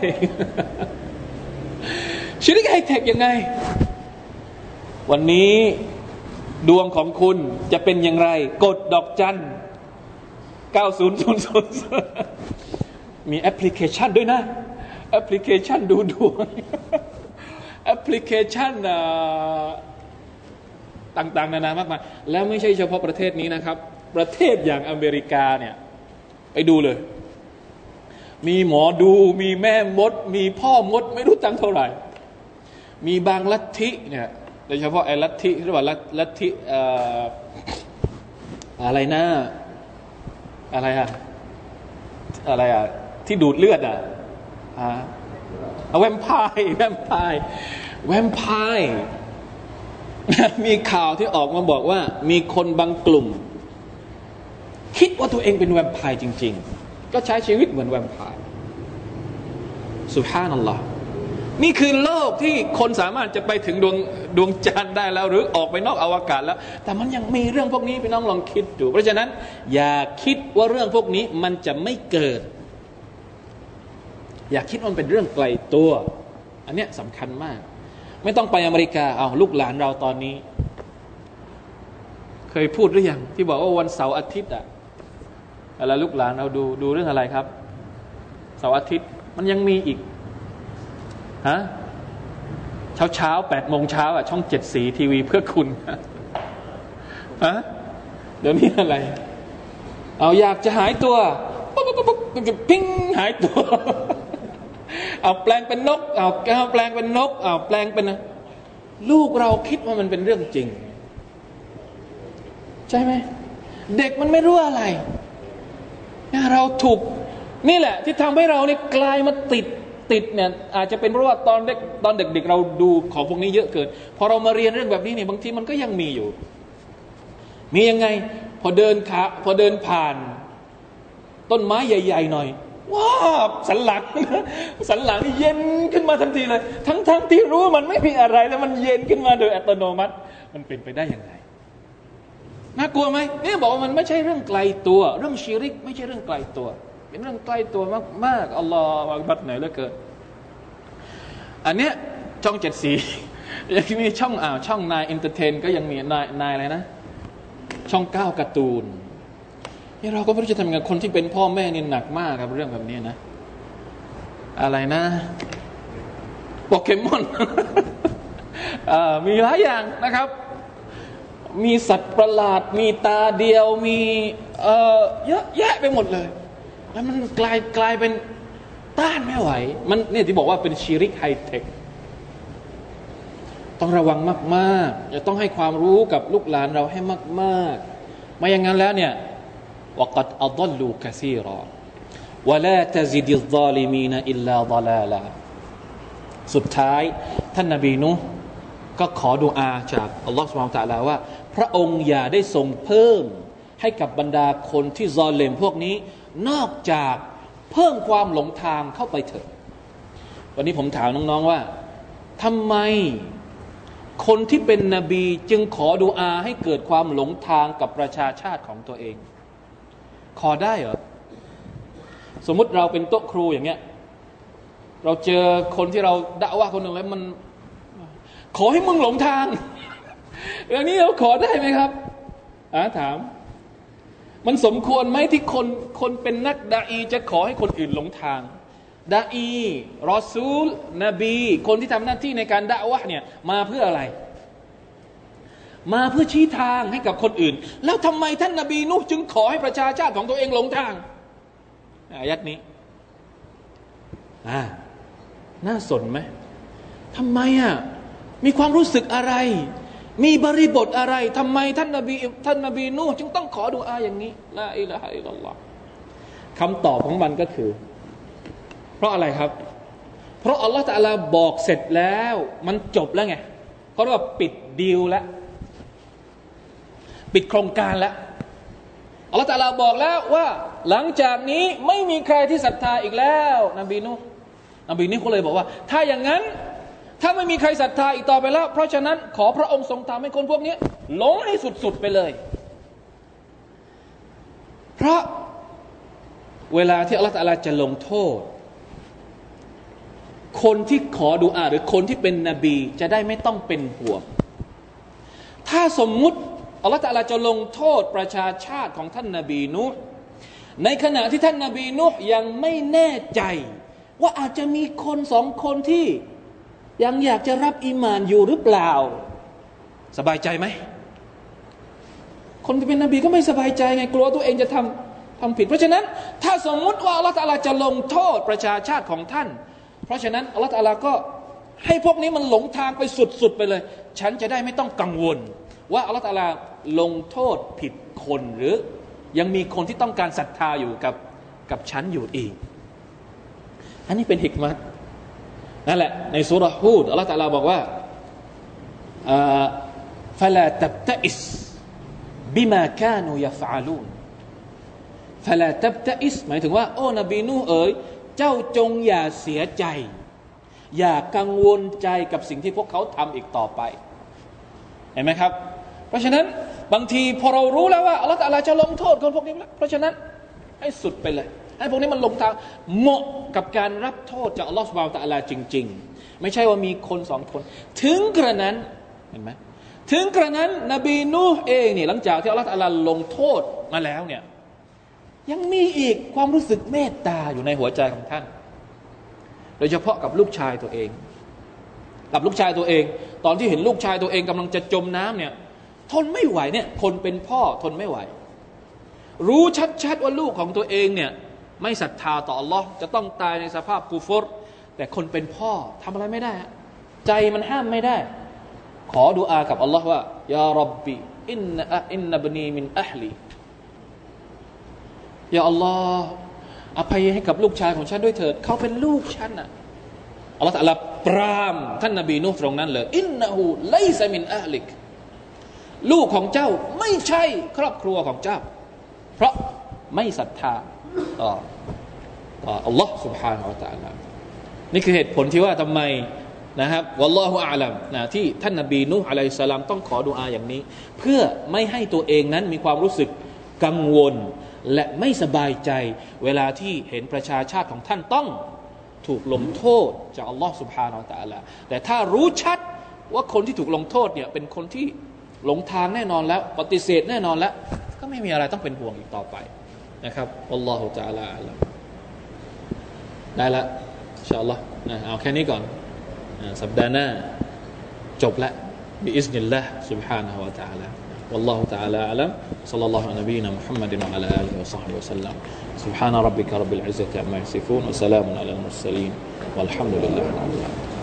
ชีริกไฮเทคยังไง วันนี้ดวงของคุณจะเป็นอย่างไร กดดอกจัน9000มีแอปพลิเคชันด้วยนะ แอปพลิเคชันดูดวงแอปพลิเคชันต่างๆ นานามากมายแล้วไม่ใช่เฉพาะประเทศนี้นะครับ ประเทศอย่างอเมริกาเนี่ย ไปดูเลย มีหมอดู มีแม่มด มีพ่อมด ไม่รู้จังเท่าไหร่ มีบางลัทธิเนี่ยโดยเฉพาะไอ้ลัทธิที่ว่าลัทธิอะไรนะ อะไรอะอะไรอะที่ดูดเลือดอะแวมไพร์แวมไพร์แวมไพร์มีข่าวที่ออกมาบอกว่า มีคนบางกลุ่ม คิดว่าตัวเองเป็นแวมไพร์จริง ๆ ก็ใช้ชีวิตเหมือนแวมไพร์สุภานัลลอฮ์นี่คือโลกที่คนสามารถจะไปถึงดวงดวงจันทร์ได้แล้ว หรือออกไปนอกอวกาศแล้ว แต่มันยังมีเรื่องพวกนี้พี่น้องลองคิดดู เพราะฉะนั้น อย่าคิดว่าเรื่องพวกนี้มันจะไม่เกิด อย่าคิดว่ามันเป็นเรื่องไกลตัว อันเนี้ยสำคัญมาก ไม่ต้องไปอเมริกาเอาลูกหลานเราตอนนี้ เคยพูดหรือยังที่บอกว่าวันเสาร์อาทิตย์อะ อะไรลูกหลานเราดูดูเรื่องอะไรครับเสาร์อาทิตย์มันยังมีอีกฮะเช้าเช้าแปดโมงเช้าอะช่องเจ็ดสีทีวีเพื่อคุณฮะเดี๋ยวนี้อะไร เอาอยากจะหายตัวปุ๊บปุ๊บปุ๊บปิ้งหายตัว เอาแปลงเป็นนก เอาแปลงเป็นนก เอาแปลงเป็นลูกเราคิดว่ามันเป็นเรื่องจริง ใช่ไหม เด็กมันไม่รู้อะไร เราถูกนี่แหละ ที่ทำให้เราเนี่ยกลายมาติดติดเนี่ยอาจจะเป็นเพราะว่าตอนเด็กตอนเด็กๆ เราดูของพวกนี้เยอะเกินพอเรามาเรียนเรื่องแบบนี้เนี่ยบางทีมันก็ยังมีอยู่ มียังไง พอเดินขาพอเดินผ่าน ต้นไม้ใหญ่ ๆ หน่อยว้าสันหลังสันหลังเย็นขึ้นมาทันทีเลย ทั้งๆทที่รู้มันไม่มีอะไรแล้วมันเย็นขึ้นมาโดยอัตโนมัติ มันเป็นไปได้ยังไง น่ากลัวไหมเนี่ยบอกว่ามันไม่ใช่เรื่องไกลตัว เรื่องชีริก ไม่ใช่เรื่องไกลตัว เป็นเรื่องใกล้ตัวมากๆالله أكبرไหนเหลือเกินอันเนี้ยช่องเจ็ดสียังมีช่องอ่าวช่องนายอินเตอร์เทน ก็ยังมีนายนายอะไรนะ ช่องเก้าการ์ตูนนี่เราก็ไม่รู้จะทำยังไงคนที่เป็นพ่อแม่นี่หนักมากครับเรื่องแบบนี้นะ อะไรนะโปเกมอนมีหลายอย่างนะครับ มีสัตว์ประหลาด มีตาเดียว มีเยอะแยะไปหมดเลย แล้วมันกลายกลายเป็นต้านไม่ไหว มันเนี่ยที่บอกว่าเป็นชีริกไฮเทคต้องระวังมากๆจะต้องให้ความรู้กับลูกหลานเราให้มากๆ ไม่อย่างนั้นแล้วเนี่ยวกัดอัลลูกซีรอวะลาตซิดิลซาลิมีนอิลลาดลาลาสุดท้าย ท่านนบีนุก็ขอดุอาจากอัลลอฮฺสุบานตะลาว่า ระองค์อย่าได้ทรงเพิ่มให้กับบรรดาคนที่ซอเลมพวกนี้ นอกจากเพิ่มความหลงทางเข้าไปเถอะ วันนี้ผมถามน้องๆว่าทำไมคนที่เป็นนบีจึงขอดูอาให้เกิดความหลงทางกับประชาชาติของตัวเอง ขอได้เหรอ สมมุติเราเป็นโต๊ะครูอย่างเงี้ย เราเจอคนที่เราด่าว่าคนหนึ่งแล้วมัน ขอให้มึงหลงทาง อย่างนี้เราขอได้ไหมครับอาถาม มันสมควรไหมที่คนคนเป็นนักดาอีจะขอให้คนอื่นหลงทางดาอีรอซูล นบี คนที่ทำหน้าที่ในการด่าวะเนี่ยมาเพื่ออะไร มาเพื่อชี้ทางให้กับคนอื่น แล้วทำไมท่านนบีนุจึงขอให้ประชาชาติของตัวเองหลงทางอายัดนี้อ่าน่าสนไหมทำไมอะมีความรู้สึกอะไร มีบริบทอะไรทำไมท่านนบีท่านนบีนูจึงต้องขอดูอาอย่างนี้ละอิละฮะอิลลัลลอฮคำตอบของมันก็คือ เพราะอะไรครับ เพราะอัลลอฮฺตะลาบอกเสร็จแล้ว มันจบแล้วไงเขาเรียกว่าปิดดีลแล้ว ปิดโครงการแล้วอัลลอฮฺตะลาบอกแล้วว่า หลังจากนี้ไม่มีใครที่ศรัทธาอีกแล้ว นบีนูนบีนี่เขาเลยบอกว่า ถ้าอย่างนั้น ถ้าไม่มีใครศรัทธาอีกต่อไปแล้ว เพราะฉะนั้นขอพระองค์ทรงทำให้คนพวกนี้หลงให้สุดๆไปเลย เพราะเวลาที่อัลลอฮฺจะลงโทษ คนที่ขอดูอาหรือคนที่เป็นนบีจะได้ไม่ต้องเป็นห่วง ถ้าสมมุติอัลลอฮฺจะลงโทษประชาชาติของท่านนาบีนุในขณะที่ท่านนาบีนุยังไม่แน่ใจ ว่าอาจจะมีคนสองคนที่ ยังอยากจะรับอิมานอยู่หรือเปล่า สบายใจไหม คนที่เป็นนบีก็ไม่สบายใจไงกลัวตัวเองจะทำทำผิด เพราะฉะนั้น ถ้าสมมุติว่าอัลลอฮฺจะลงโทษประชาชาติของท่าน เพราะฉะนั้นอัลลอฮฺก็ให้พวกนี้มันหลงทางไปสุด ๆ ไปเลย ฉันจะได้ไม่ต้องกังวล ว่าอัลลอฮฺลงโทษผิดคนหรือ ยังมีคนที่ต้องการศรัทธาอยู่กับกับฉันอยู่อีก อันนี้เป็นหิกมัต นั่นแหละในสุรฮูดอัลลอฮฺตะลาบอกว่าฟลาตับตอิสบิมาคานูยฟาลูนฟลาตับตอิสหมายถึงว่า โอ้นบีนูเอ๋ยเจ้าจงอย่าเสียใจ อย่ากังวลใจกับสิ่งที่พวกเขาทำอีกต่อไป เห็นไหมครับ เพราะฉะนั้นบางทีพอเรารู้แล้วว่าอัลลอฮฺจะลงโทษคนพวกนี้แล้วเพราะฉะนั้นให้สุดไปเลย ให้พวกนี้มันลงทางเหมาะกับการรับโทษจากอัลลอฮฺสุบานตะอลาจริง ๆ ไม่ใช่ว่ามีคนสองคน ถึงกระนั้นเห็นไหมถึงกระนั้น นบีนูฮ์เองเนี่ยหลังจากที่อัลลอฮฺลงโทษมาแล้วเนี่ยยังมีอีกความรู้สึกเมตตาอยู่ในหัวใจของท่าน โดยเฉพาะกับลูกชายตัวเอง กับลูกชายตัวเอง ตอนที่เห็นลูกชายตัวเองกำลังจะจมน้ำเนี่ยทนไม่ไหวเนี่ยคนเป็นพ่อทนไม่ไหว รู้ชัดๆว่าลูกของตัวเองเนี่ย ไม่ศรัทธาต่อ Allah จะต้องตายในสภาพกูฟรแต่คนเป็นพ่อทำอะไรไม่ได้ ใจมันห้ามไม่ได้ ขอดุอากับ Allah ว่าيا ربي إن إن ابني من أهلي يا اللهอภัยให้กับลูกชายของฉันด้วยเถิด เขาเป็นลูกฉันอะอัลลอฮฺตะลาปราม ท่านนบีนูตรงนั้นเลย إنه ليس من أهلك ลูกของเจ้าไม่ใช่ครอบครัวของเจ้า เพราะไม่ศรัทธา ต่อต่ออัลลอฮ์ سبحانه และ تعالى นี่คือเหตุผลที่ว่าทำไมนะครับวัลลอฮุอาลัมนะที่ท่านนบีนูอะลัยสลามต้องขอดุอาอย่างนี้ เพื่อไม่ให้ตัวเองนั้นมีความรู้สึกกังวล และไม่สบายใจ เวลาที่เห็นประชาชาติของท่านต้องถูกลงโทษจากอัลลอฮ์ سبحانه และ تعالى แต่ถ้ารู้ชัดว่าคนที่ถูกลงโทษเนี่ยเป็นคนที่หลงทางแน่นอนแล้ว ปฏิเสธแน่นอนแล้ว ก็ไม่มีอะไรต้องเป็นห่วงอีกต่อไป นะครับอัลลอฮฺ تعالى ได้ละอินชาอัลลอฮ์นะเอาแค่นี้ก่อนสัปดาห์หน้าจบละบิอิสนิลลาห์ سبحانه และ تعالى والله تعالى أعلم صلى الله على نبينا محمد وعلى آله وصحبه وسلم سبحان ربك رب العزة عما يصفون وسلام على المرسلين والحمد لله رب العالمين